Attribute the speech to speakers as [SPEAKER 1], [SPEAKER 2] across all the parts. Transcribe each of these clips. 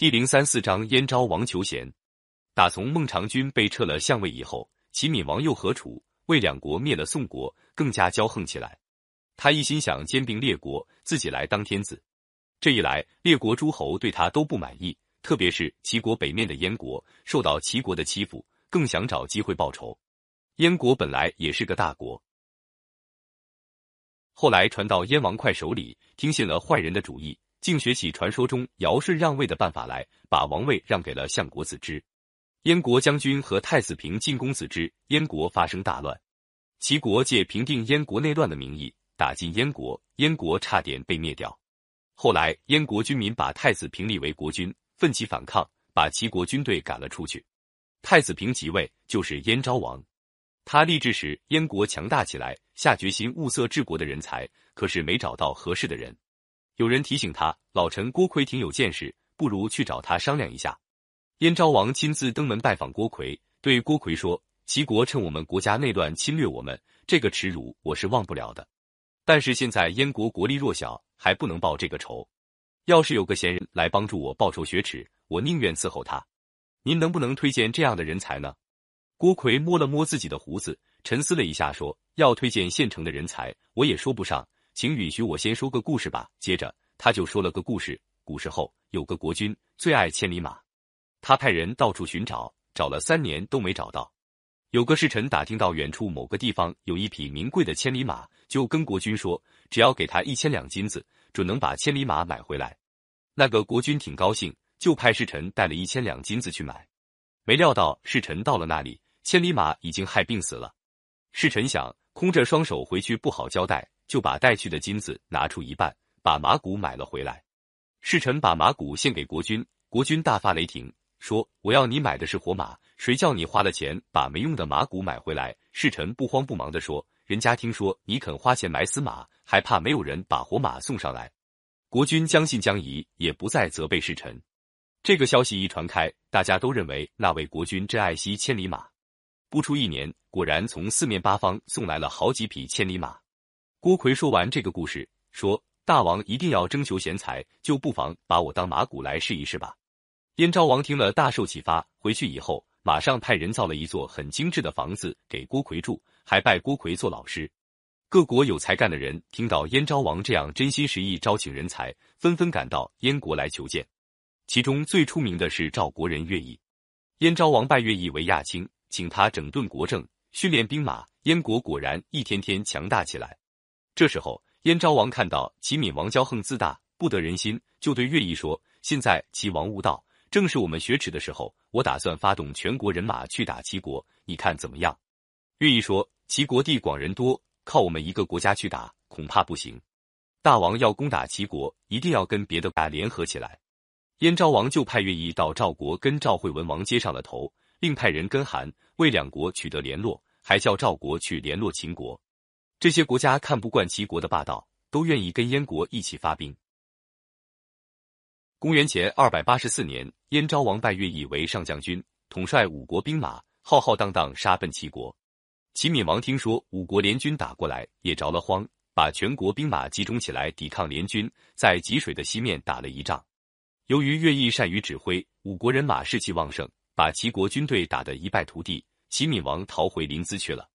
[SPEAKER 1] 第零三四章燕昭王求贤。打从孟尝君被撤了相位以后，齐闵王又和楚、魏两国灭了宋国，更加骄横起来。他一心想兼并列国，自己来当天子。这一来，列国诸侯对他都不满意，特别是齐国北面的燕国，受到齐国的欺负，更想找机会报仇。燕国本来也是个大国，后来传到燕王哙手里，听信了坏人的主意，竟学起传说中尧舜让位的办法来，把王位让给了相国子之。燕国将军和太子平进攻子之，燕国发生大乱。齐国借平定燕国内乱的名义打进燕国，燕国差点被灭掉。后来燕国军民把太子平立为国君，奋起反抗，把齐国军队赶了出去。太子平即位，就是燕昭王。他立志时，燕国强大起来，下决心物色治国的人才，可是没找到合适的人。有人提醒他，老臣郭奎挺有见识，不如去找他商量一下。燕昭王亲自登门拜访郭奎，对郭奎说：“齐国趁我们国家内乱侵略我们，这个耻辱我是忘不了的。但是现在燕国国力弱小，还不能报这个仇。要是有个贤人来帮助我报仇雪耻，我宁愿伺候他。您能不能推荐这样的人才呢？”郭奎摸了摸自己的胡子，沉思了一下，说：“要推荐现成的人才，我也说不上，请允许我先说个故事吧。”接着他就说了个故事：古时候有个国君，最爱千里马。他派人到处寻找，找了三年都没找到。有个侍臣打听到远处某个地方有一匹名贵的千里马，就跟国君说，只要给他一千两金子，准能把千里马买回来。那个国君挺高兴，就派侍臣带了一千两金子去买。没料到侍臣到了那里，千里马已经害病死了。侍臣想空着双手回去不好交代，就把带去的金子拿出一半，把马骨买了回来。侍臣把马骨献给国君，国君大发雷霆。说：“我要你买的是活马，谁叫你花了钱把没用的马骨买回来？”侍臣不慌不忙地说：“人家听说你肯花钱买死马，还怕没有人把活马送上来？”国君将信将疑，也不再责备侍臣。这个消息一传开，大家都认为那位国君真爱惜千里马。不出一年，果然从四面八方送来了好几匹千里马。郭奎说完这个故事，说：“大王一定要征求贤才，就不妨把我当马骨来试一试吧。”燕昭王听了大受启发，回去以后马上派人造了一座很精致的房子给郭奎住，还拜郭奎做老师。各国有才干的人听到燕昭王这样真心实意招请人才，纷纷赶到燕国来求见。其中最出名的是赵国人乐毅。燕昭王拜乐毅为亚卿，请他整顿国政，训练兵马。燕国果然一天天强大起来。这时候，燕昭王看到齐闵王骄横自大，不得人心，就对乐毅说：“现在齐王无道。”正是我们雪耻的时候，我打算发动全国人马去打齐国，你看怎么样？乐毅说：“齐国地广人多，靠我们一个国家去打，恐怕不行。大王要攻打齐国，一定要跟别的国家联合起来。”燕昭王就派乐毅到赵国跟赵惠文王接上了头，另派人跟韩、魏两国取得联络，还叫赵国去联络秦国。这些国家看不惯齐国的霸道，都愿意跟燕国一起发兵。公元前二百八十四年，燕昭王拜乐毅为上将军，统帅五国兵马，浩浩荡荡杀奔齐国。齐闵王听说五国联军打过来，也着了慌，把全国兵马集中起来抵抗联军，在济水的西面打了一仗。由于乐毅善于指挥，五国人马士气旺盛，把齐国军队打得一败涂地。齐闵王逃回临淄去了。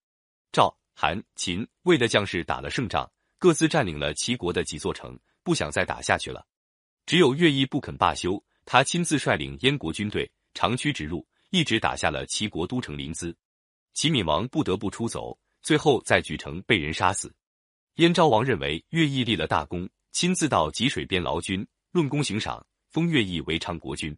[SPEAKER 1] 赵、韩、秦、魏的将士打了胜仗，各自占领了齐国的几座城，不想再打下去了。只有乐毅不肯罢休，他亲自率领燕国军队长驱直入，一直打下了齐国都城临淄。齐闵王不得不出走，最后在莒城被人杀死。燕昭王认为乐毅立了大功，亲自到济水边劳军，论功行赏，封乐毅为昌国君。